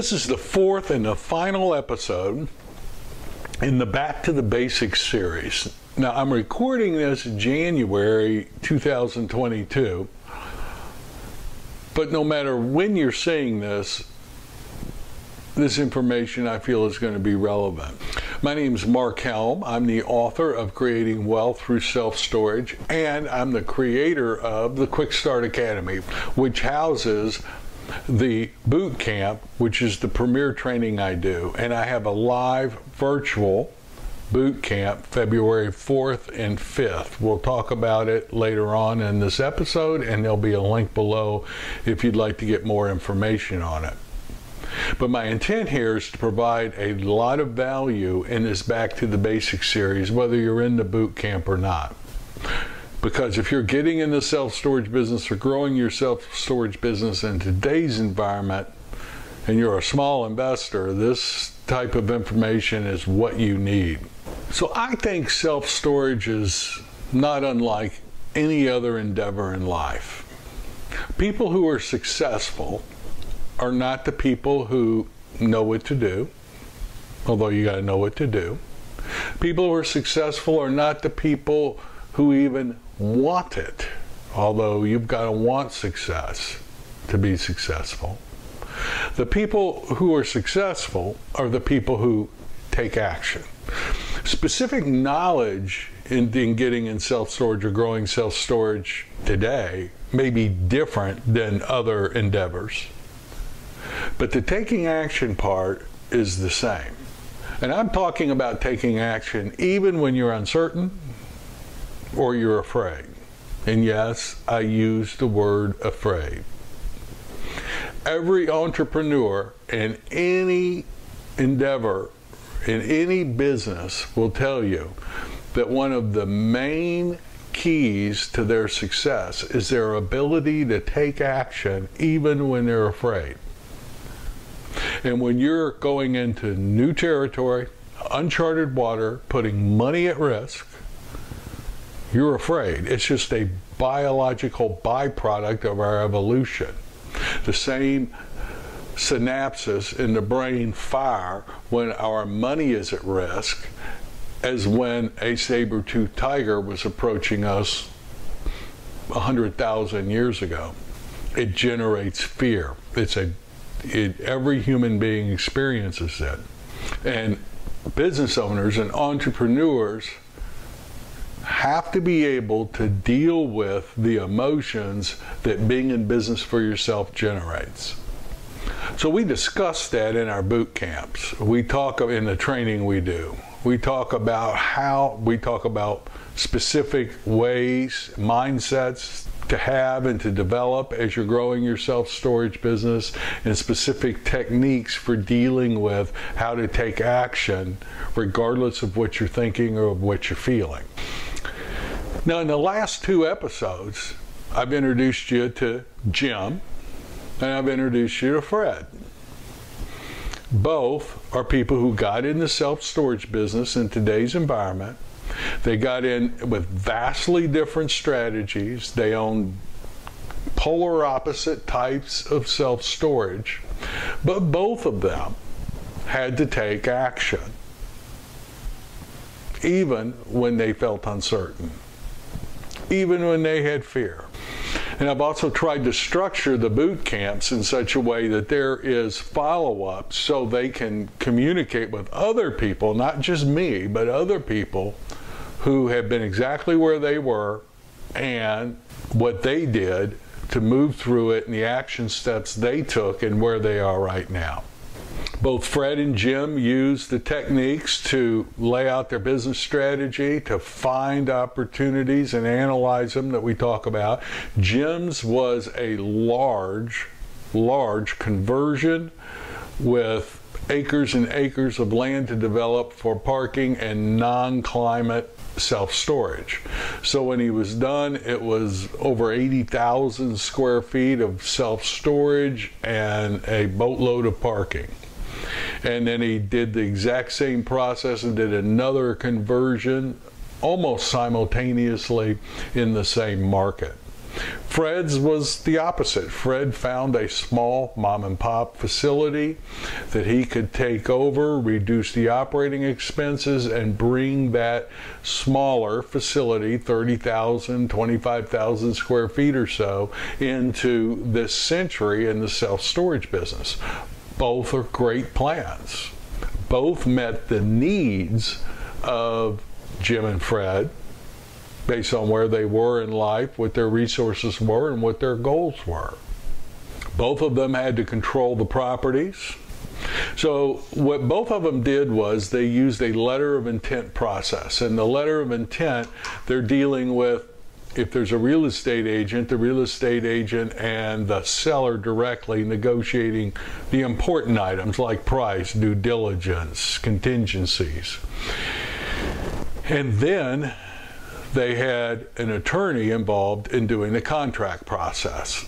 This is the fourth and the final episode in the Back to the Basics series. Now, I'm recording this January 2022, but no matter when you're seeing this, this information I feel is going to be relevant. My name is Mark Helm. I'm the author of Creating Wealth Through Self Storage, and I'm the creator of the Quick Start Academy, which houses the boot camp, which is the premier training I do. And I have a live virtual boot camp February 4th and 5th. We'll talk about it later on in this episode, and there'll be a link below if you'd like to get more information on it. But my intent here is to provide a lot of value in this Back to the Basics series, whether you're in the boot camp or not. Because if you're getting in the self storage business or growing your self storage business in today's environment, and you're a small investor, this type of information is what you need. So I think self storage is not unlike any other endeavor in life. People who are successful are not the people who know what to do, although you got to know what to do. People who are successful are not the people who even want it, although you've got to want success to be successful. The people who are successful are the people who take action. Specific knowledge in, in getting in self storage or growing self storage today may be different than other endeavors. But the taking action part is the same. And I'm talking about taking action even when you're uncertain or you're afraid. And yes, I use the word afraid. Every entrepreneur in any endeavor, in any business, will tell you that one of the main keys to their success is their ability to take action even when they're afraid. And when you're going into new territory, uncharted water, putting money at risk, you're afraid. It's just a biological byproduct of our evolution. The same synapses in the brain fire when our money is at risk as when a saber-toothed tiger was approaching us 100,000 years ago. It generates fear. It's a it, every human being experiences it. And business owners and entrepreneurs have to be able to deal with the emotions that being in business for yourself generates. So we discuss that in our boot camps. We talk in the training we do. We talk about how we talk about specific ways, mindsets to have and to develop as you're growing your self storage business and specific techniques for dealing with how to take action regardless of what you're thinking or what you're feeling. Now, in the last two episodes, I've introduced you to Jim and I've introduced you to Fred. Both are people who got in the self storage business in today's environment they got in with vastly different strategies. They own polar opposite types of self storage, but both of them had to take action, even when they felt uncertain, even when they had fear. And I've also tried to structure the boot camps in such a way that there is follow up so they can communicate with other people, not just me, but other people who have been exactly where they were and what they did to move through it and the action steps they took and where they are right now. Both Fred and Jim use the techniques to lay out their business strategy, to find opportunities and analyze them that we talk about. Jim's was a large, large conversion with acres and acres of land to develop for parking and non climate self storage. So when he was done, it was over 80,000 square feet of self storage and a boatload of parking. And then he did the exact same process and did another conversion almost simultaneously in the same market. Fred's was the opposite. Fred found a small mom and pop facility that he could take over, reduce the operating expenses, and bring that smaller facility, 30,000, 25,000 square feet or so, into this century in the self storage business. Both are great plans. Both met the needs of Jim and Fred based on where they were in life, what their resources were, and what their goals were. Both of them had to control the properties. So, what both of them did was they used a letter of intent process. And the letter of intent, they're dealing with if there's a real estate agent, the real estate agent and the seller directly negotiating the important items like price, due diligence, contingencies. And then they had an attorney involved in doing the contract process.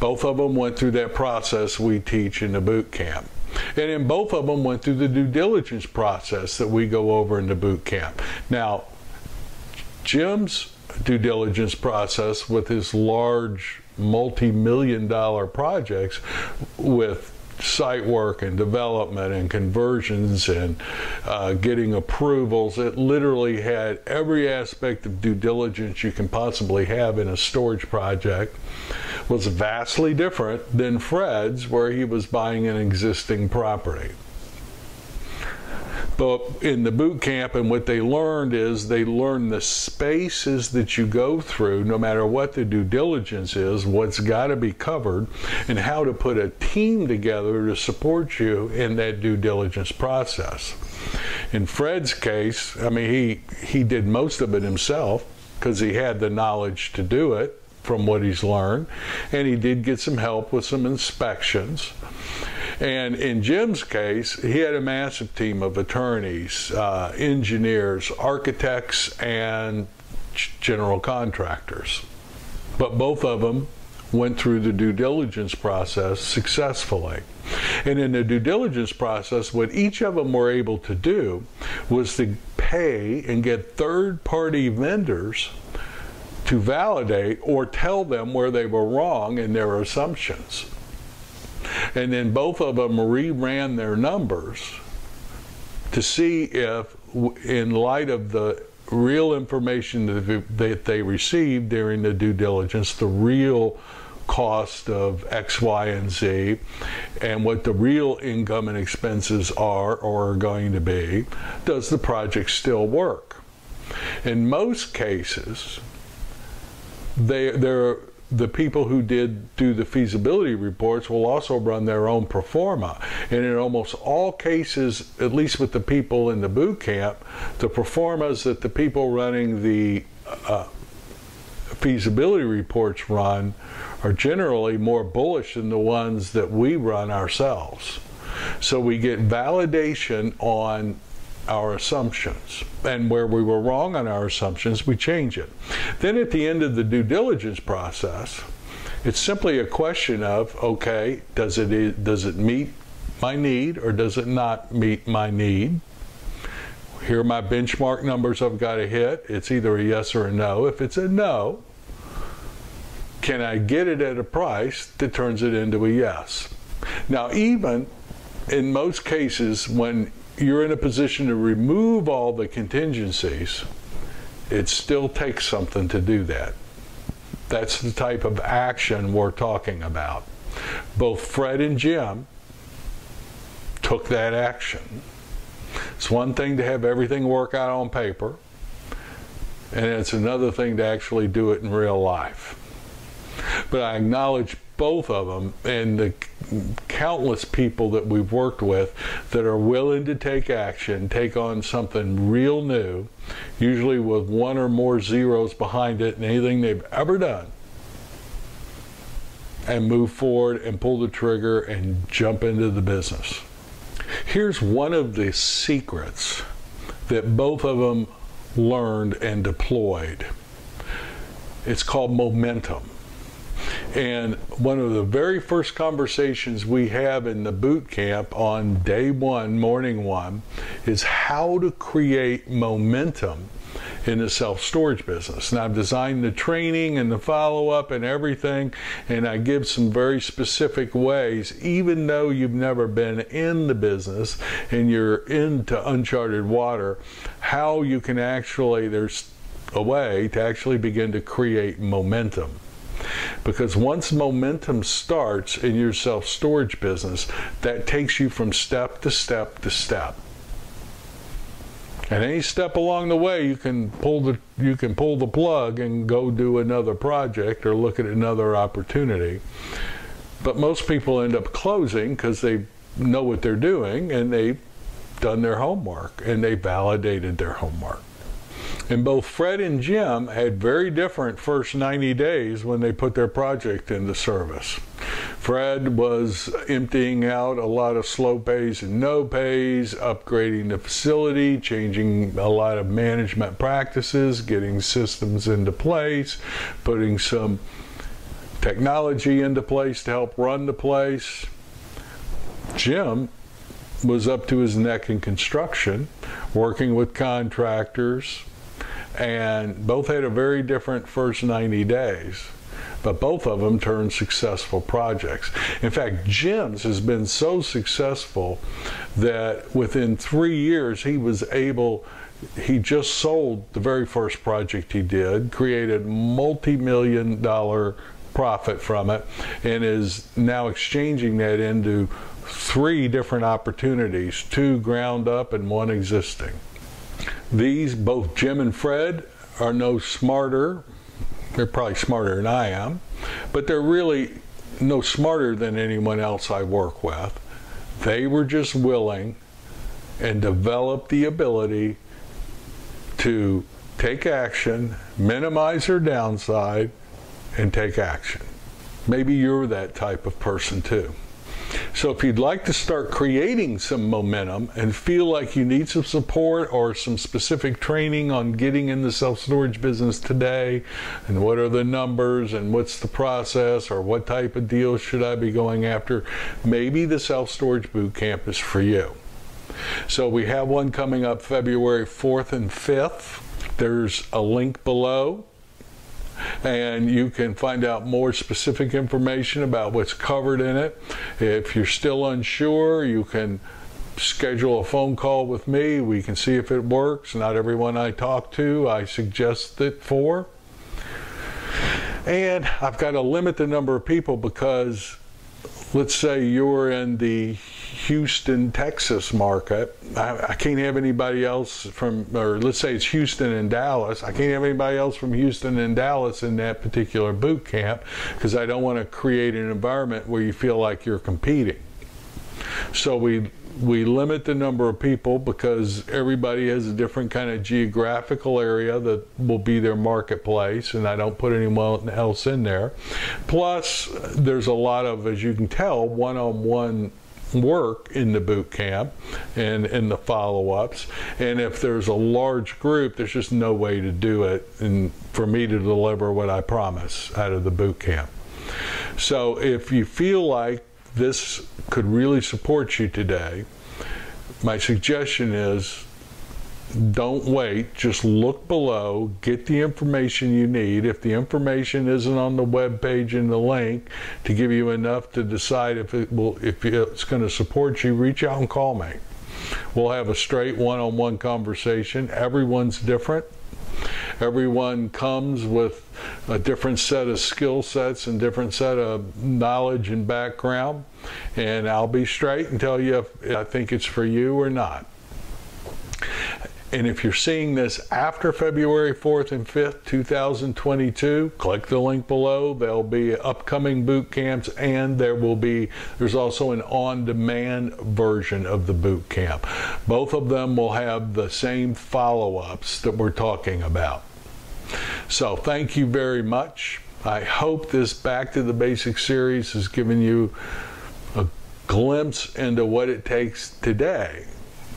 Both of them went through that process we teach in the boot camp. And then both of them went through the due diligence process that we go over in the boot camp. Now, Jim's due diligence process with his large multi million dollar projects with site work and development and conversions and uh, getting approvals. It literally had every aspect of due diligence you can possibly have in a storage project. Was vastly different than Fred's, where he was buying an existing property. In the boot camp, and what they learned is they learned the spaces that you go through, no matter what the due diligence is, what's got to be covered, and how to put a team together to support you in that due diligence process. In Fred's case, I mean, he, he did most of it himself because he had the knowledge to do it from what he's learned, and he did get some help with some inspections. And in Jim's case, he had a massive team of attorneys, uh, engineers, architects, and general contractors. But both of them went through the due diligence process successfully. And in the due diligence process, what each of them were able to do was to pay and get third party vendors to validate or tell them where they were wrong in their assumptions. And then both of them reran their numbers to see if, in light of the real information that they received during the due diligence, the real cost of X, Y, and Z, and what the real income and expenses are or are going to be, does the project still work? In most cases, they, they're the people who did do the feasibility reports will also run their own pro forma. And in almost all cases, at least with the people in the boot camp, the pro formas that the people running the uh, feasibility reports run are generally more bullish than the ones that we run ourselves. So we get validation on our assumptions. And where we were wrong on our assumptions, we change it. Then at the end of the due diligence process, it's simply a question of okay, does it does it meet my need or does it not meet my need? Here are my benchmark numbers I've got to hit. It's either a yes or a no. If it's a no, can I get it at a price that turns it into a yes? Now, even in most cases, when you're in a position to remove all the contingencies, it still takes something to do that. That's the type of action we're talking about. Both Fred and Jim took that action. It's one thing to have everything work out on paper, and it's another thing to actually do it in real life. But I acknowledge both of them and the countless people that we've worked with that are willing to take action, take on something real new, usually with one or more zeros behind it in anything they've ever done, and move forward and pull the trigger and jump into the business. Here's one of the secrets that both of them learned and deployed. It's called momentum. And one of the very first conversations we have in the boot camp on day one, morning one, is how to create momentum in the self-storage business. And I've designed the training and the follow-up and everything, and I give some very specific ways, even though you've never been in the business and you're into uncharted water, how you can actually, there's a way to actually begin to create momentum. Because once momentum starts in your self storage business, that takes you from step to step to step. And any step along the way, you can pull the you can pull the plug and go do another project or look at another opportunity. But most people end up closing because they know what they're doing and they've done their homework and they validated their homework. And both Fred and Jim had very different first 90 days when they put their project into service. Fred was emptying out a lot of slow pays and no pays, upgrading the facility, changing a lot of management practices, getting systems into place, putting some technology into place to help run the place. Jim was up to his neck in construction, working with contractors, and both had a very different first 90 days but both of them turned successful projects. In fact, Jim's has been so successful that within three years he was able, he just sold the very first project he did, created multi-million dollar profit from it, and is now exchanging that into three different opportunities, two ground up and one existing. These, both Jim and Fred, are no smarter. They're probably smarter than I am, but they're really no smarter than anyone else I work with. They were just willing and developed the ability to take action, minimize their downside, and take action. Maybe you're that type of person too. So if you'd like to start creating some momentum and feel like you need some support or some specific training on getting in the self-storage business today and what are the numbers and what's the process or what type of deals should I be going after, maybe the self-storage boot camp is for you. So we have one coming up February 4th and 5th. There's a link below and you can find out more specific information about what's covered in it. If you're still unsure, you can schedule a phone call with me. We can see if it works. Not everyone I talk to I suggest it for. And I've got to limit the number of people because let's say you're in the Houston, Texas market. I, I, can't have anybody else from, or let's say it's Houston and Dallas. I can't have anybody else from Houston and Dallas in that particular boot camp because I don't want to create an environment where you feel like you're competing. So we we limit the number of people because everybody has a different kind of geographical area that will be their marketplace, and I don't put anyone else in there. Plus, there's a lot of, as you can tell, one on one work in the boot camp and in the follow-ups and if there's a large group there's just no way to do it and for me to deliver what I promise out of the boot camp so if you feel like this could really support you today, my suggestion is don't wait. Just look below, get the information you need. If the information isn't on the web page in the link to give you enough to decide if it will, if it's going to support you, reach out and call me. We'll have a straight one-on-one -on -one conversation. Everyone's different. Everyone comes with a different set of skill sets and different set of knowledge and background. And I'll be straight and tell you if I think it's for you or not. And if you're seeing this after February 4th and 5th, 2022, click the link below. There'll be upcoming boot camps and there will be, there's also an on-demand version of the boot camp. Both of them will have the same follow-ups that we're talking about. So thank you very much. I hope this Back to the Basics series has given you a glimpse into what it takes today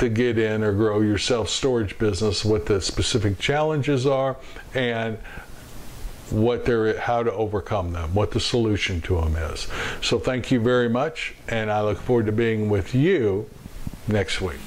to get in or grow your self-storage business, what the specific challenges are, and what they're, how to overcome them, what the solution to them is. So thank you very much, and I look forward to being with you next week.